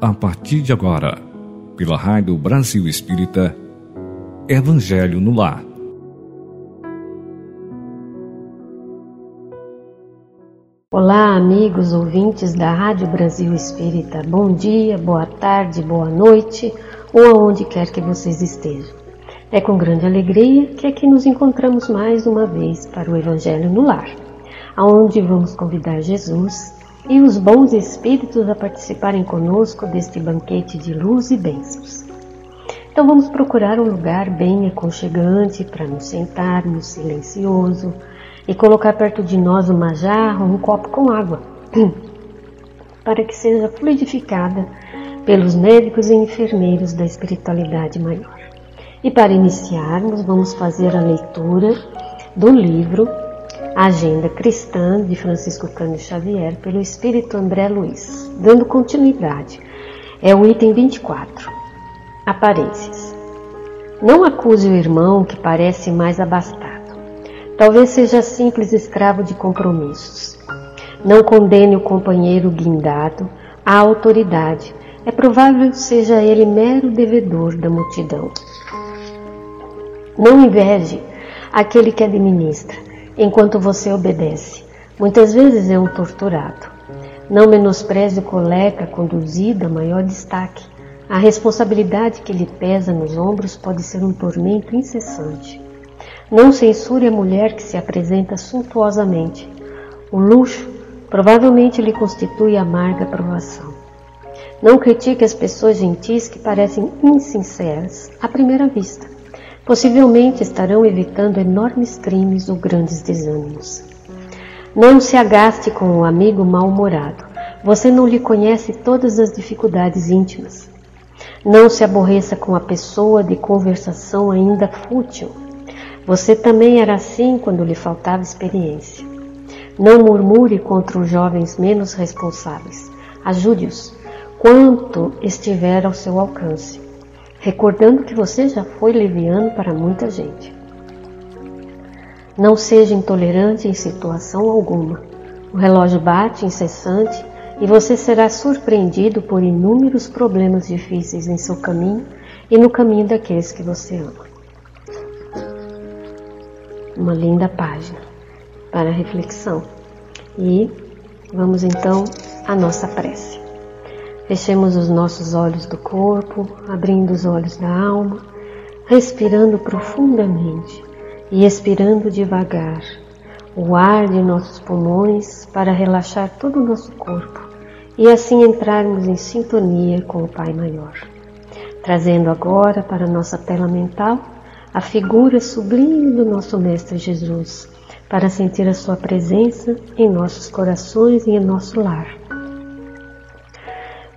a partir de agora, pela Rádio Brasil Espírita, Evangelho no Lar. Olá, amigos ouvintes da Rádio Brasil Espírita. Bom dia, boa tarde, boa noite ou aonde quer que vocês estejam. É com grande alegria que aqui nos encontramos mais uma vez para o Evangelho no Lar, aonde vamos convidar Jesus e os bons espíritos a participarem conosco deste banquete de luz e bênçãos. Então vamos procurar um lugar bem aconchegante para nos sentarmos silencioso e colocar perto de nós uma jarra ou um copo com água, para que seja fluidificada pelos médicos e enfermeiros da espiritualidade maior. E para iniciarmos, vamos fazer a leitura do livro Agenda Cristã de Francisco Cândido Xavier pelo Espírito André Luiz, dando continuidade. É o item 24. Aparências. Não acuse o irmão que parece mais abastado. Talvez seja simples escravo de compromissos. Não condene o companheiro guindado à autoridade. É provável que seja ele mero devedor da multidão. Não inveje aquele que administra enquanto você obedece. Muitas vezes é um torturado. Não menospreze o colega conduzido a maior destaque. A responsabilidade que lhe pesa nos ombros pode ser um tormento incessante. Não censure a mulher que se apresenta suntuosamente. O luxo provavelmente lhe constitui amarga provação. Não critique as pessoas gentis que parecem insinceras à primeira vista possivelmente estarão evitando enormes crimes ou grandes desânimos. Não se agaste com o um amigo mal-humorado. Você não lhe conhece todas as dificuldades íntimas. Não se aborreça com a pessoa de conversação ainda fútil. Você também era assim quando lhe faltava experiência. Não murmure contra os jovens menos responsáveis. Ajude-os quanto estiver ao seu alcance recordando que você já foi leviano para muita gente. Não seja intolerante em situação alguma. O relógio bate incessante e você será surpreendido por inúmeros problemas difíceis em seu caminho e no caminho daqueles que você ama. Uma linda página para reflexão. E vamos então à nossa prece. Fechemos os nossos olhos do corpo, abrindo os olhos da alma, respirando profundamente e expirando devagar o ar de nossos pulmões para relaxar todo o nosso corpo e assim entrarmos em sintonia com o Pai Maior. Trazendo agora para nossa tela mental a figura sublime do nosso Mestre Jesus, para sentir a Sua presença em nossos corações e em nosso lar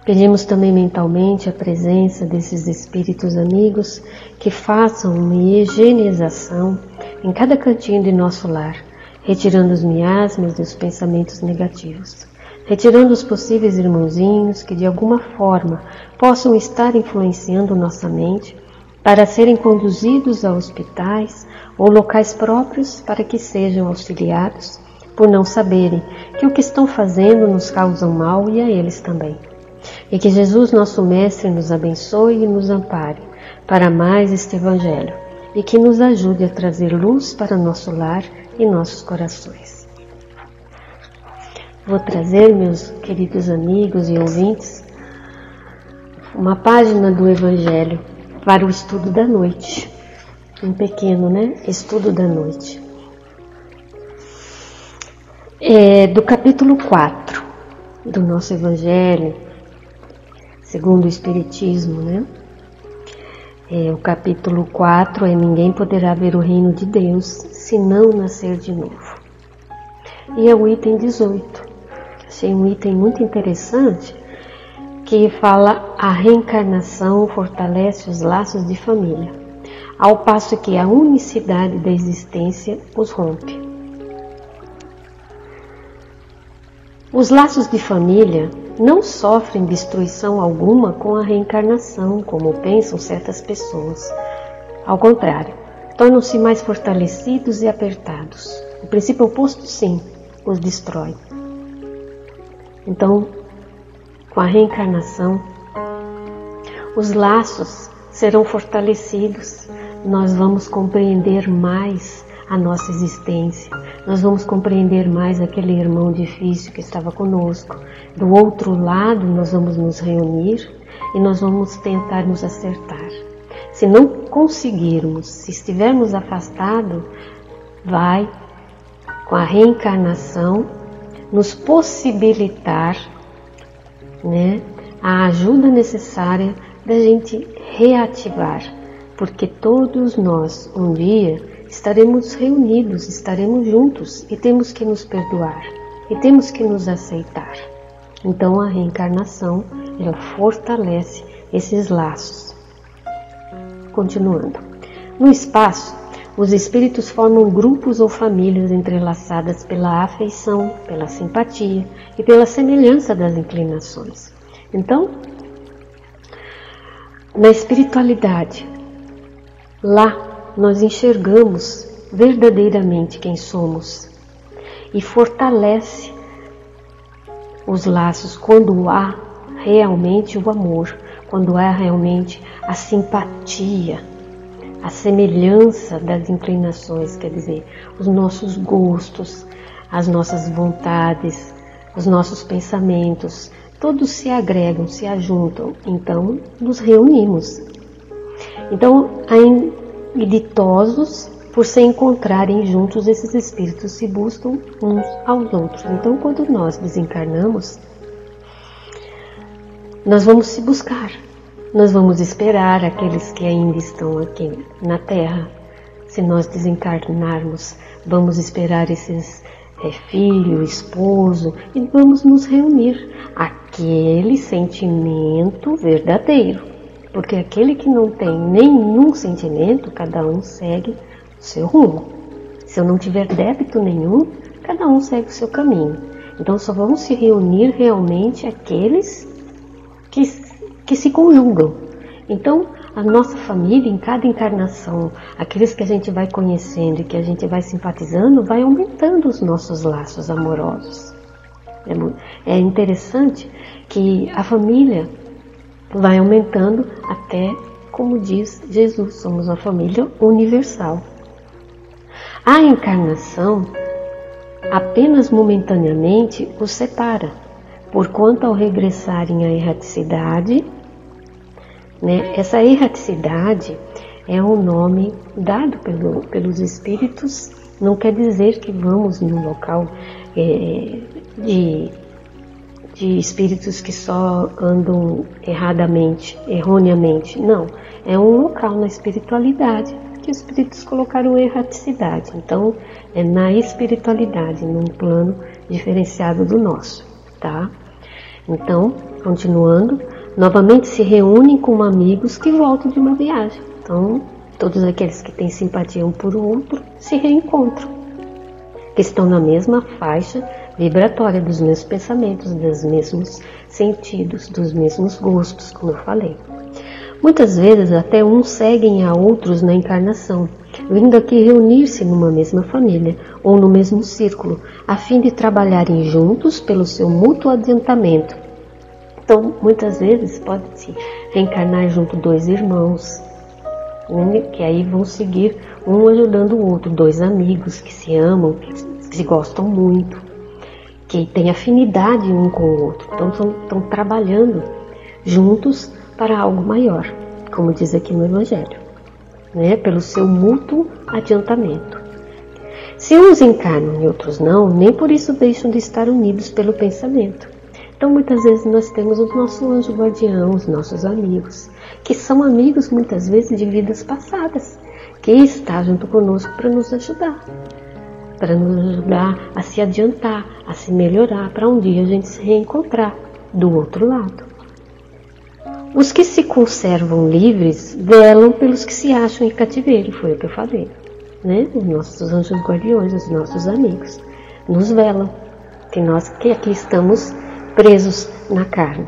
Pedimos também mentalmente a presença desses espíritos amigos que façam uma higienização em cada cantinho de nosso lar, retirando os miasmas e os pensamentos negativos, retirando os possíveis irmãozinhos que de alguma forma possam estar influenciando nossa mente para serem conduzidos a hospitais ou locais próprios para que sejam auxiliados por não saberem que o que estão fazendo nos causa mal e a eles também. E que Jesus, nosso Mestre, nos abençoe e nos ampare para mais este Evangelho e que nos ajude a trazer luz para nosso lar e nossos corações. Vou trazer, meus queridos amigos e ouvintes, uma página do Evangelho para o estudo da noite. Um pequeno, né? Estudo da noite. É, do capítulo 4 do nosso Evangelho, segundo o Espiritismo, né? É, o capítulo 4 é Ninguém poderá ver o reino de Deus se não nascer de novo. E é o item 18. Achei um item muito interessante que fala a reencarnação fortalece os laços de família, ao passo que a unicidade da existência os rompe. Os laços de família não sofrem destruição alguma com a reencarnação, como pensam certas pessoas. Ao contrário, tornam-se mais fortalecidos e apertados. O princípio oposto, sim, os destrói. Então, com a reencarnação, os laços serão fortalecidos, nós vamos compreender mais a nossa existência, nós vamos compreender mais aquele irmão difícil que estava conosco. Do outro lado, nós vamos nos reunir e nós vamos tentar nos acertar. Se não conseguirmos, se estivermos afastados, vai com a reencarnação nos possibilitar né, a ajuda necessária da gente reativar, porque todos nós um dia estaremos reunidos, estaremos juntos e temos que nos perdoar e temos que nos aceitar. Então a reencarnação ela fortalece esses laços. Continuando. No espaço, os espíritos formam grupos ou famílias entrelaçadas pela afeição, pela simpatia e pela semelhança das inclinações. Então, na espiritualidade, lá nós enxergamos verdadeiramente quem somos e fortalece os laços quando há realmente o amor, quando há realmente a simpatia, a semelhança das inclinações, quer dizer, os nossos gostos, as nossas vontades, os nossos pensamentos, todos se agregam, se ajuntam, então nos reunimos. Então, e ditosos por se encontrarem juntos, esses espíritos se buscam uns aos outros. Então, quando nós desencarnamos, nós vamos se buscar, nós vamos esperar aqueles que ainda estão aqui na Terra. Se nós desencarnarmos, vamos esperar esses é, filho, esposo e vamos nos reunir. Aquele sentimento verdadeiro. Porque aquele que não tem nenhum sentimento, cada um segue o seu rumo. Se eu não tiver débito nenhum, cada um segue o seu caminho. Então só vão se reunir realmente aqueles que, que se conjugam. Então, a nossa família, em cada encarnação, aqueles que a gente vai conhecendo e que a gente vai simpatizando, vai aumentando os nossos laços amorosos. É, é interessante que a família vai aumentando até, como diz Jesus, somos uma família universal. A encarnação apenas momentaneamente os separa, porquanto ao regressarem à erraticidade, né, essa erraticidade é um nome dado pelo, pelos espíritos, não quer dizer que vamos num local é, de de espíritos que só andam erradamente, erroneamente. Não, é um local na espiritualidade que os espíritos colocaram erraticidade. Então, é na espiritualidade, num plano diferenciado do nosso, tá? Então, continuando, novamente se reúnem com amigos que voltam de uma viagem. Então, todos aqueles que têm simpatia um por outro se reencontram, que estão na mesma faixa vibratória dos mesmos pensamentos, dos mesmos sentidos, dos mesmos gostos, como eu falei. Muitas vezes até uns seguem a outros na encarnação, vindo aqui reunir-se numa mesma família ou no mesmo círculo, a fim de trabalharem juntos pelo seu mútuo adiantamento. Então, muitas vezes pode-se reencarnar junto dois irmãos, né, que aí vão seguir um ajudando o outro, dois amigos que se amam, que se gostam muito que têm afinidade um com o outro, então estão trabalhando juntos para algo maior, como diz aqui no Evangelho, né? pelo seu mútuo adiantamento. Se uns encarnam e outros não, nem por isso deixam de estar unidos pelo pensamento. Então, muitas vezes nós temos o nosso anjo guardião, os nossos amigos, que são amigos muitas vezes de vidas passadas, que está junto conosco para nos ajudar para nos ajudar a se adiantar, a se melhorar, para um dia a gente se reencontrar do outro lado. Os que se conservam livres velam pelos que se acham em cativeiro, foi o que eu falei. Né? Os nossos anjos guardiões, os nossos amigos, nos velam, que nós que aqui estamos presos na carne.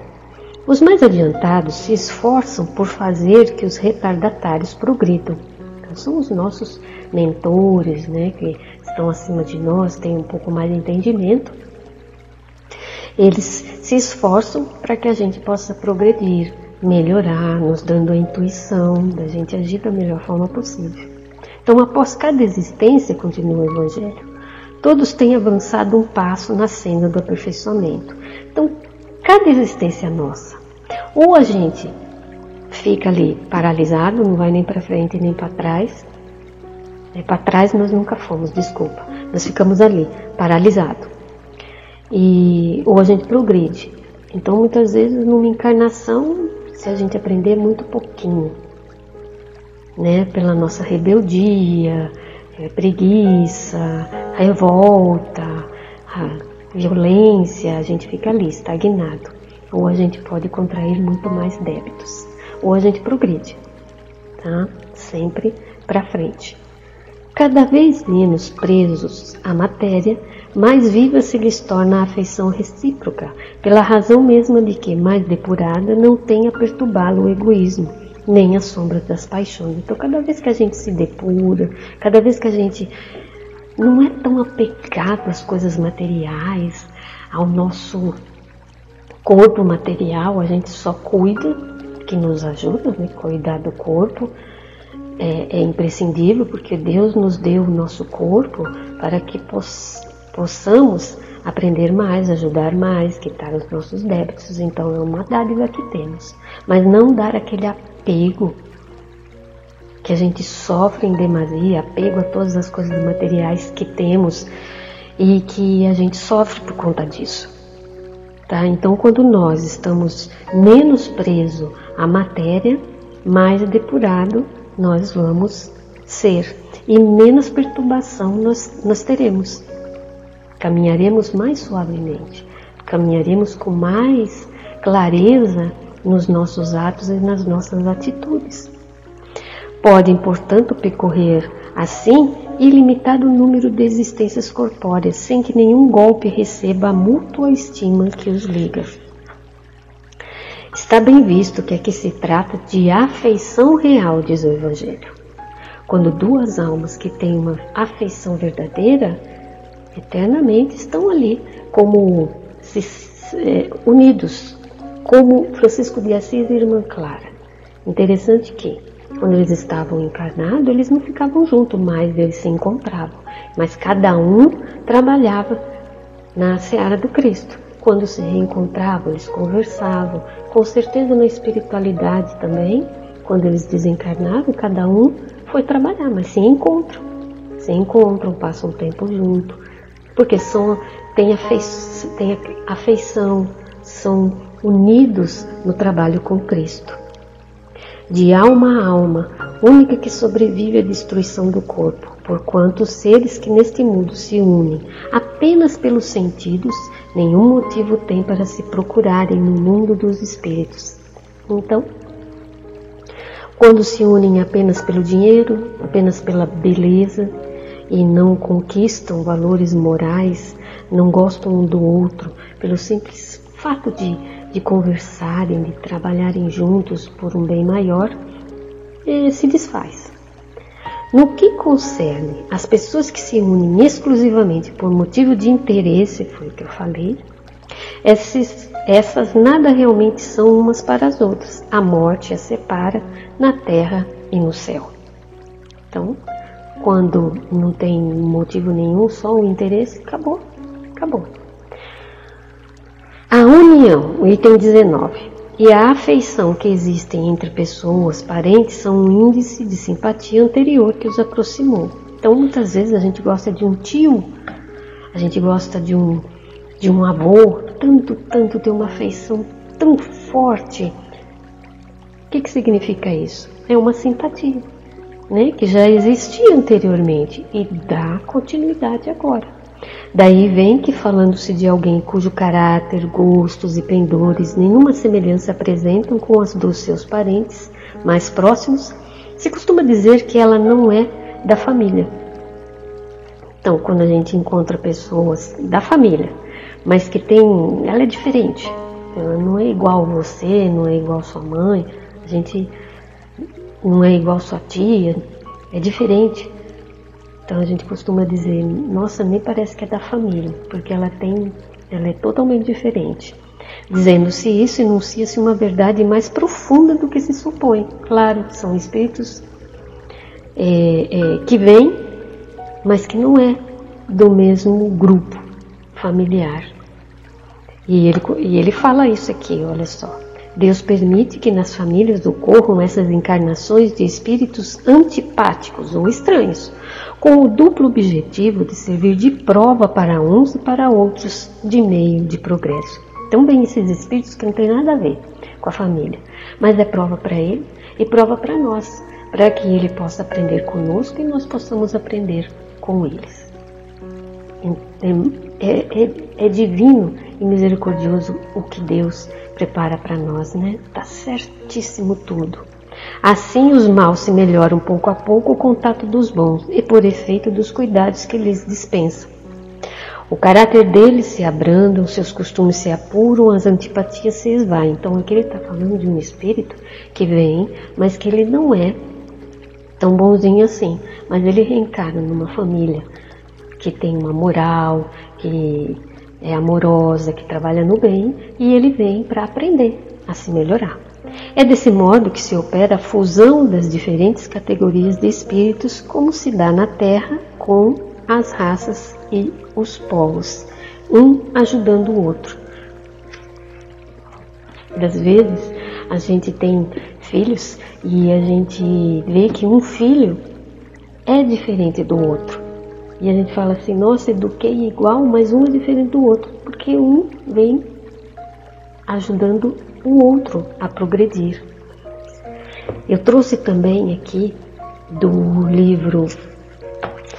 Os mais adiantados se esforçam por fazer que os retardatários progridam. Então, são os nossos mentores, né, que estão acima de nós, têm um pouco mais de entendimento, eles se esforçam para que a gente possa progredir, melhorar, nos dando a intuição da gente agir da melhor forma possível. Então, após cada existência, continua o Evangelho, todos têm avançado um passo na senda do aperfeiçoamento. Então, cada existência nossa, ou a gente fica ali paralisado, não vai nem para frente nem para trás. É, para trás nós nunca fomos, desculpa. Nós ficamos ali, paralisado. E ou a gente progride. Então muitas vezes numa encarnação, se a gente aprender muito pouquinho, né, pela nossa rebeldia, é, preguiça, revolta, violência, a gente fica ali estagnado. Ou a gente pode contrair muito mais débitos ou a gente progride, tá? Sempre para frente. Cada vez menos presos à matéria, mais viva se lhes torna a afeição recíproca, pela razão mesma de que, mais depurada, não tem a perturbá-lo o egoísmo, nem as sombras das paixões. Então, cada vez que a gente se depura, cada vez que a gente não é tão apegado às coisas materiais, ao nosso corpo material, a gente só cuida que nos ajuda, né? cuidar do corpo é, é, imprescindível porque Deus nos deu o nosso corpo para que poss possamos aprender mais, ajudar mais, quitar os nossos débitos. Então é uma dádiva que temos, mas não dar aquele apego que a gente sofre em demasia, apego a todas as coisas materiais que temos e que a gente sofre por conta disso. Tá? Então, quando nós estamos menos presos à matéria, mais depurado nós vamos ser e menos perturbação nós, nós teremos. Caminharemos mais suavemente, caminharemos com mais clareza nos nossos atos e nas nossas atitudes. Podem, portanto, percorrer assim ilimitado número de existências corpóreas, sem que nenhum golpe receba a mútua estima que os liga. Está bem visto que aqui se trata de afeição real, diz o Evangelho. Quando duas almas que têm uma afeição verdadeira, eternamente estão ali como se, é, unidos, como Francisco de Assis e Irmã Clara. Interessante que quando eles estavam encarnados, eles não ficavam juntos, mas eles se encontravam. Mas cada um trabalhava na seara do Cristo. Quando se reencontravam, eles conversavam. Com certeza na espiritualidade também, quando eles desencarnaram, cada um foi trabalhar, mas se encontram. Se encontram, passam tempo junto. Porque são, têm, afeição, têm afeição, são unidos no trabalho com Cristo de alma a alma, única que sobrevive à destruição do corpo, porquanto os seres que neste mundo se unem apenas pelos sentidos, nenhum motivo têm para se procurarem no mundo dos espíritos. Então, quando se unem apenas pelo dinheiro, apenas pela beleza, e não conquistam valores morais, não gostam um do outro, pelo simples fato de de conversarem, de trabalharem juntos por um bem maior, se desfaz. No que concerne as pessoas que se unem exclusivamente por motivo de interesse, foi o que eu falei, essas, essas nada realmente são umas para as outras. A morte as separa na terra e no céu. Então, quando não tem motivo nenhum, só o interesse, acabou, acabou. A união, o item 19, e a afeição que existem entre pessoas, parentes, são um índice de simpatia anterior que os aproximou. Então, muitas vezes a gente gosta de um tio, a gente gosta de um, de um avô, tanto, tanto, tem uma afeição tão forte. O que, que significa isso? É uma simpatia, né? que já existia anteriormente e dá continuidade agora. Daí vem que, falando-se de alguém cujo caráter, gostos e pendores nenhuma semelhança apresentam com as dos seus parentes mais próximos, se costuma dizer que ela não é da família. Então, quando a gente encontra pessoas da família, mas que tem, ela é diferente, ela não é igual você, não é igual sua mãe, a gente não é igual sua tia, é diferente. Então a gente costuma dizer, nossa, nem parece que é da família, porque ela tem, ela é totalmente diferente. Dizendo-se isso, enuncia-se uma verdade mais profunda do que se supõe. Claro, são espíritos é, é, que vêm, mas que não é do mesmo grupo familiar. E ele, e ele fala isso aqui, olha só. Deus permite que nas famílias ocorram essas encarnações de espíritos antipáticos ou estranhos, com o duplo objetivo de servir de prova para uns e para outros de meio de progresso. Também esses espíritos que não têm nada a ver com a família, mas é prova para ele e prova para nós, para que ele possa aprender conosco e nós possamos aprender com eles. É, é, é divino e misericordioso o que Deus prepara para nós, né? Tá certíssimo tudo. Assim, os maus se melhoram pouco a pouco o contato dos bons e por efeito dos cuidados que lhes dispensam. O caráter deles se abranda, os seus costumes se apuram, as antipatias se esvaem. Então aqui ele está falando de um espírito que vem, mas que ele não é tão bonzinho assim. Mas ele reencarna numa família que tem uma moral, que é amorosa, que trabalha no bem, e ele vem para aprender a se melhorar. É desse modo que se opera a fusão das diferentes categorias de espíritos, como se dá na Terra com as raças e os povos, um ajudando o outro. Das vezes a gente tem filhos e a gente vê que um filho é diferente do outro. E a gente fala assim, nossa, eduquei igual, mas um é diferente do outro, porque um vem ajudando o outro a progredir. Eu trouxe também aqui do livro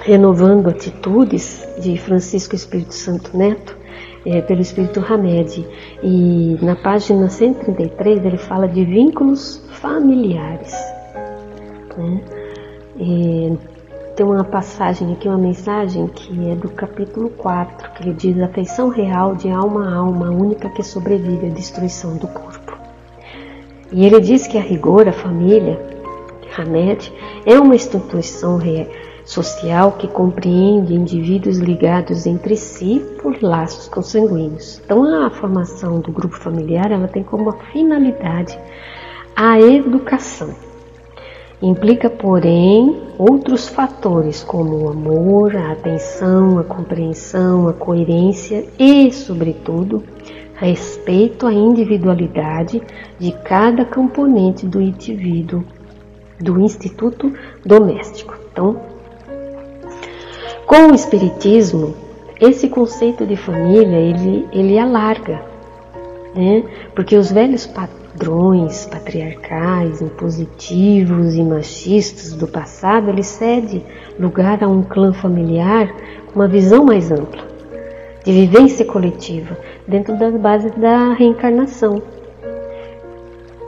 Renovando Atitudes, de Francisco Espírito Santo Neto, é, pelo Espírito Hamed. E na página 133 ele fala de vínculos familiares. Né? Tem uma passagem aqui, uma mensagem que é do capítulo 4, que ele diz: afeição real de alma a alma, única que sobrevive à destruição do corpo. E ele diz que a rigor, a família, Hamed, é uma instituição social que compreende indivíduos ligados entre si por laços consanguíneos. Então, a formação do grupo familiar ela tem como finalidade a educação. Implica, porém, outros fatores como o amor, a atenção, a compreensão, a coerência e, sobretudo, respeito à individualidade de cada componente do indivíduo, do instituto doméstico. Então, com o espiritismo, esse conceito de família ele, ele alarga, né? porque os velhos padrões patriarcais, impositivos e machistas do passado, ele cede lugar a um clã familiar com uma visão mais ampla, de vivência coletiva, dentro das bases da reencarnação.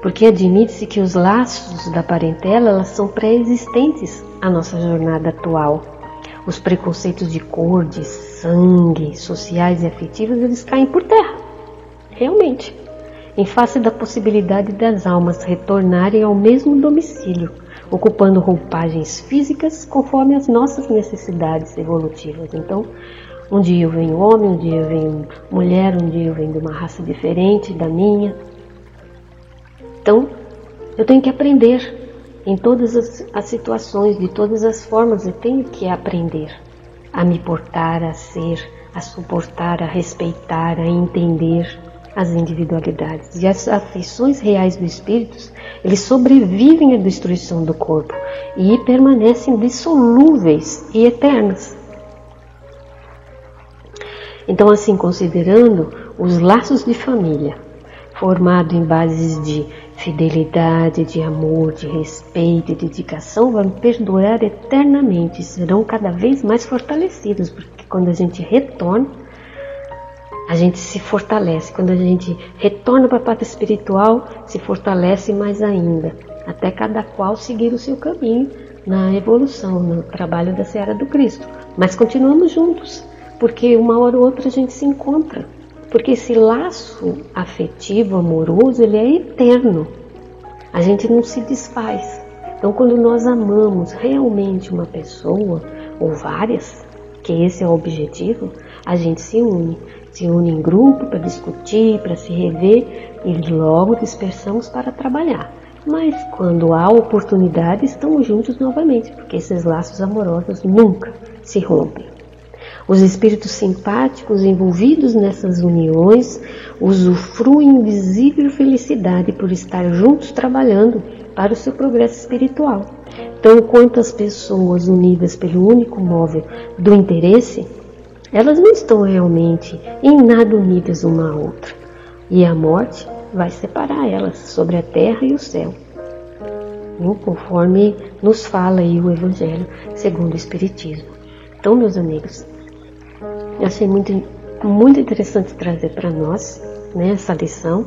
Porque admite-se que os laços da parentela elas são pré-existentes à nossa jornada atual. Os preconceitos de cor, de sangue, sociais e afetivos, eles caem por terra. Realmente em face da possibilidade das almas retornarem ao mesmo domicílio, ocupando roupagens físicas conforme as nossas necessidades evolutivas. Então, um dia eu venho homem, um dia eu venho mulher, um dia eu venho de uma raça diferente da minha. Então, eu tenho que aprender em todas as, as situações, de todas as formas, eu tenho que aprender a me portar, a ser, a suportar, a respeitar, a entender as individualidades e as afeições reais do espírito, eles sobrevivem à destruição do corpo e permanecem dissolúveis e eternas. Então, assim, considerando os laços de família, formado em bases de fidelidade, de amor, de respeito e dedicação, vão perdurar eternamente serão cada vez mais fortalecidos, porque quando a gente retorna a gente se fortalece. Quando a gente retorna para a pátria espiritual, se fortalece mais ainda, até cada qual seguir o seu caminho na evolução, no trabalho da Seara do Cristo. Mas continuamos juntos, porque uma hora ou outra a gente se encontra. Porque esse laço afetivo, amoroso, ele é eterno. A gente não se desfaz. Então, quando nós amamos realmente uma pessoa, ou várias, que esse é o objetivo, a gente se une. Se une em grupo para discutir, para se rever e logo dispersamos para trabalhar. Mas quando há oportunidade, estamos juntos novamente, porque esses laços amorosos nunca se rompem. Os espíritos simpáticos envolvidos nessas uniões usufruem visível felicidade por estar juntos trabalhando para o seu progresso espiritual. Então, quanto as pessoas unidas pelo único móvel do interesse, elas não estão realmente em nada unidas uma à outra. E a morte vai separar elas sobre a terra e o céu. Conforme nos fala aí o Evangelho segundo o Espiritismo. Então, meus amigos, achei muito, muito interessante trazer para nós né, essa lição,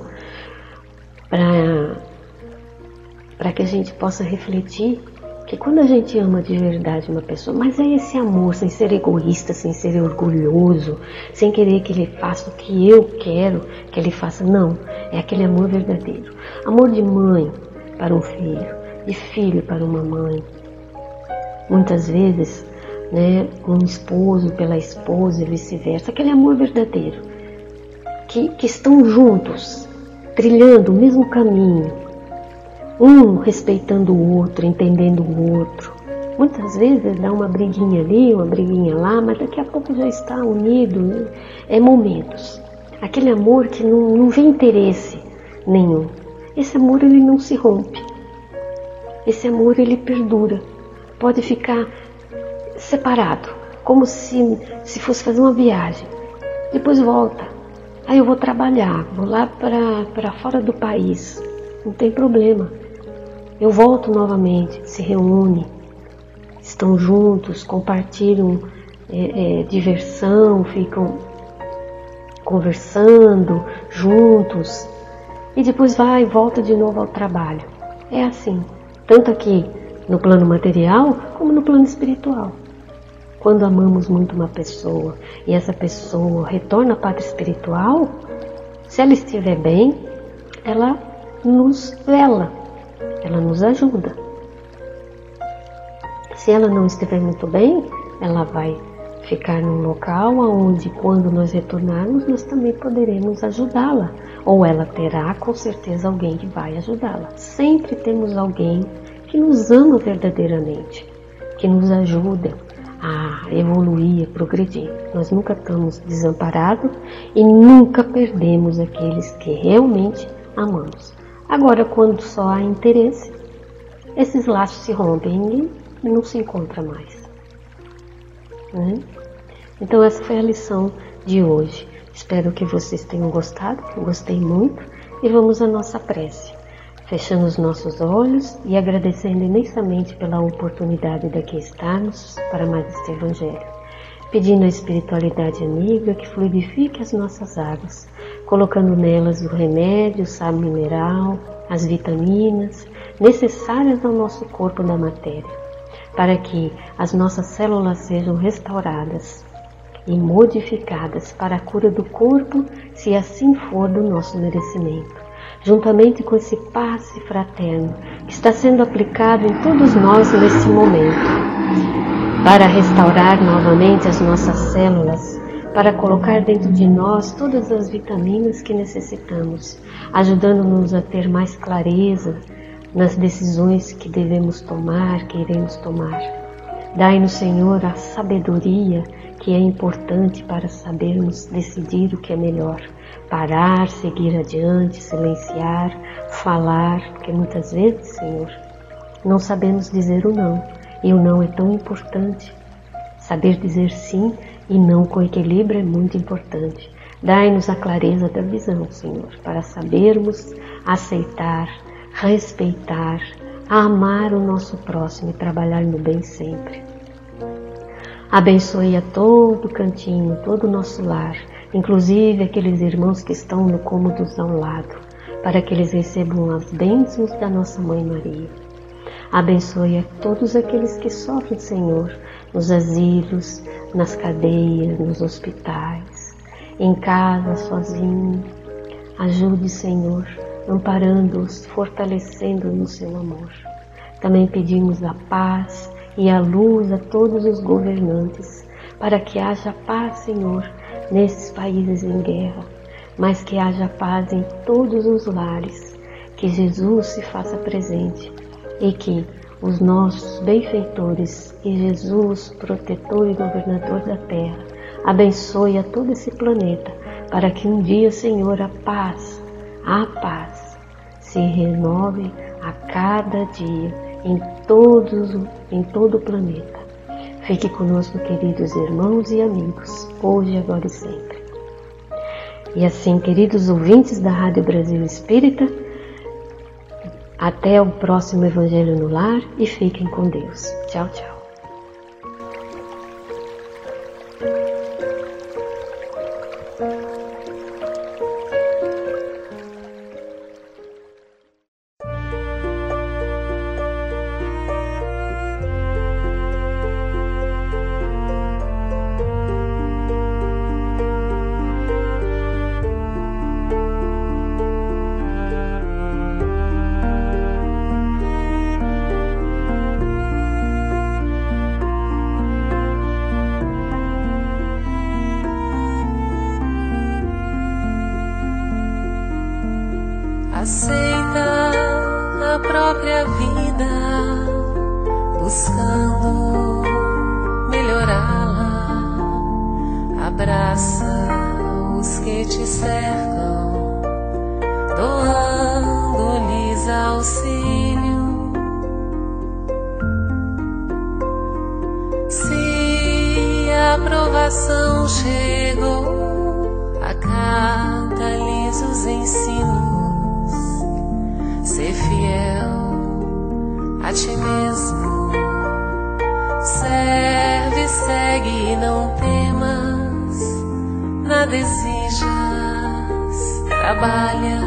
para que a gente possa refletir que quando a gente ama de verdade uma pessoa, mas é esse amor sem ser egoísta, sem ser orgulhoso, sem querer que ele faça o que eu quero que ele faça, não, é aquele amor verdadeiro. Amor de mãe para um filho, de filho para uma mãe. Muitas vezes né, um esposo pela esposa e vice-versa, aquele amor verdadeiro, que, que estão juntos, trilhando o mesmo caminho, um respeitando o outro, entendendo o outro. Muitas vezes dá uma briguinha ali, uma briguinha lá, mas daqui a pouco já está unido. Né? É momentos. Aquele amor que não, não vê interesse nenhum. Esse amor ele não se rompe. Esse amor ele perdura. Pode ficar separado, como se, se fosse fazer uma viagem. Depois volta. Aí eu vou trabalhar, vou lá para fora do país. Não tem problema. Eu volto novamente, se reúne, estão juntos, compartilham é, é, diversão, ficam conversando juntos e depois vai e volta de novo ao trabalho. É assim, tanto aqui no plano material como no plano espiritual. Quando amamos muito uma pessoa e essa pessoa retorna à pátria espiritual, se ela estiver bem, ela nos vela, ela nos ajuda. Se ela não estiver muito bem, ela vai ficar num local onde, quando nós retornarmos, nós também poderemos ajudá-la, ou ela terá com certeza alguém que vai ajudá-la. Sempre temos alguém que nos ama verdadeiramente, que nos ajuda, a evoluir, a progredir. Nós nunca estamos desamparados e nunca perdemos aqueles que realmente amamos. Agora, quando só há interesse, esses laços se rompem e não se encontra mais. Né? Então, essa foi a lição de hoje. Espero que vocês tenham gostado, gostei muito, e vamos à nossa prece fechando os nossos olhos e agradecendo imensamente pela oportunidade de aqui estarmos para mais este Evangelho, pedindo à espiritualidade amiga que fluidifique as nossas águas, colocando nelas o remédio, o sal mineral, as vitaminas necessárias ao nosso corpo da matéria, para que as nossas células sejam restauradas e modificadas para a cura do corpo, se assim for do nosso merecimento. Juntamente com esse passe fraterno que está sendo aplicado em todos nós nesse momento, para restaurar novamente as nossas células, para colocar dentro de nós todas as vitaminas que necessitamos, ajudando-nos a ter mais clareza nas decisões que devemos tomar, que iremos tomar. Dai-nos, Senhor, a sabedoria que é importante para sabermos decidir o que é melhor parar, seguir adiante, silenciar, falar, porque muitas vezes, Senhor, não sabemos dizer o não, e o não é tão importante. Saber dizer sim e não com equilíbrio é muito importante. Dai-nos a clareza da visão, Senhor, para sabermos aceitar, respeitar, amar o nosso próximo e trabalhar no bem sempre. Abençoe a todo cantinho, todo o nosso lar inclusive aqueles irmãos que estão no cômodo ao lado, para que eles recebam as bênçãos da nossa Mãe Maria. Abençoe a todos aqueles que sofrem, Senhor, nos asilos, nas cadeias, nos hospitais, em casa, sozinho. Ajude, Senhor, amparando-os, fortalecendo no seu amor. Também pedimos a paz e a luz a todos os governantes para que haja paz, Senhor, nesses países em guerra, mas que haja paz em todos os lares, que Jesus se faça presente e que os nossos benfeitores e Jesus, protetor e governador da terra, abençoe a todo esse planeta para que um dia, Senhor, a paz, a paz se renove a cada dia em todos em todo o planeta. Fique conosco, queridos irmãos e amigos, hoje, agora e sempre. E assim, queridos ouvintes da Rádio Brasil Espírita, até o próximo Evangelho no Lar e fiquem com Deus. Tchau, tchau. Trabalha,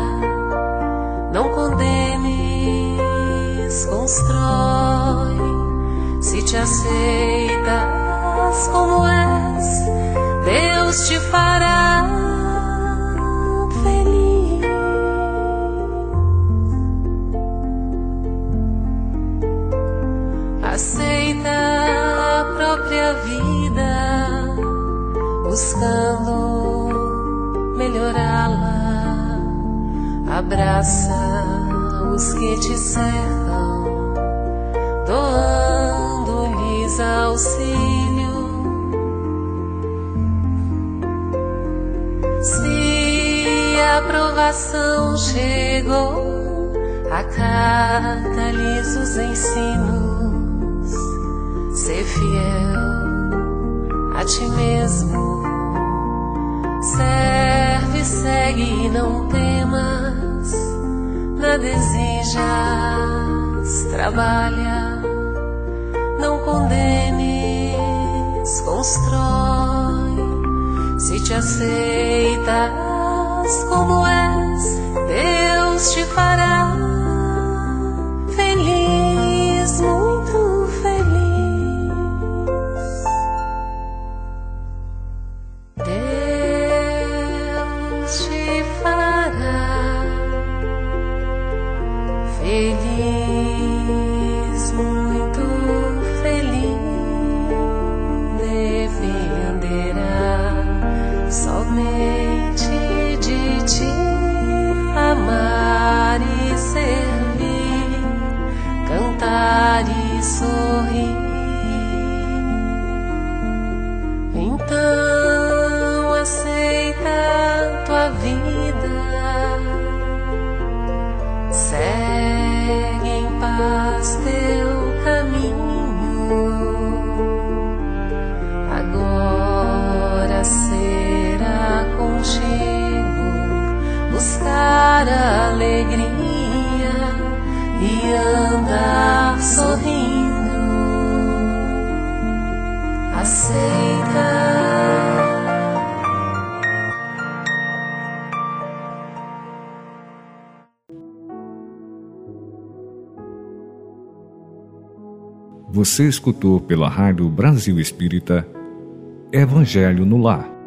não condenes, constrói. Se te aceitas como és, Deus te fará buscando melhorá-la. Abraça os que te cercam, doando-lhes auxílio. Se a aprovação chegou, acata-lhes os ensinos, ser fiel a ti mesmo. Serve, segue e não temas, nada exijas, trabalha, não condenes, constrói. Se te aceitas como és, Deus te fará Você escutou pela Rádio Brasil Espírita Evangelho no Lar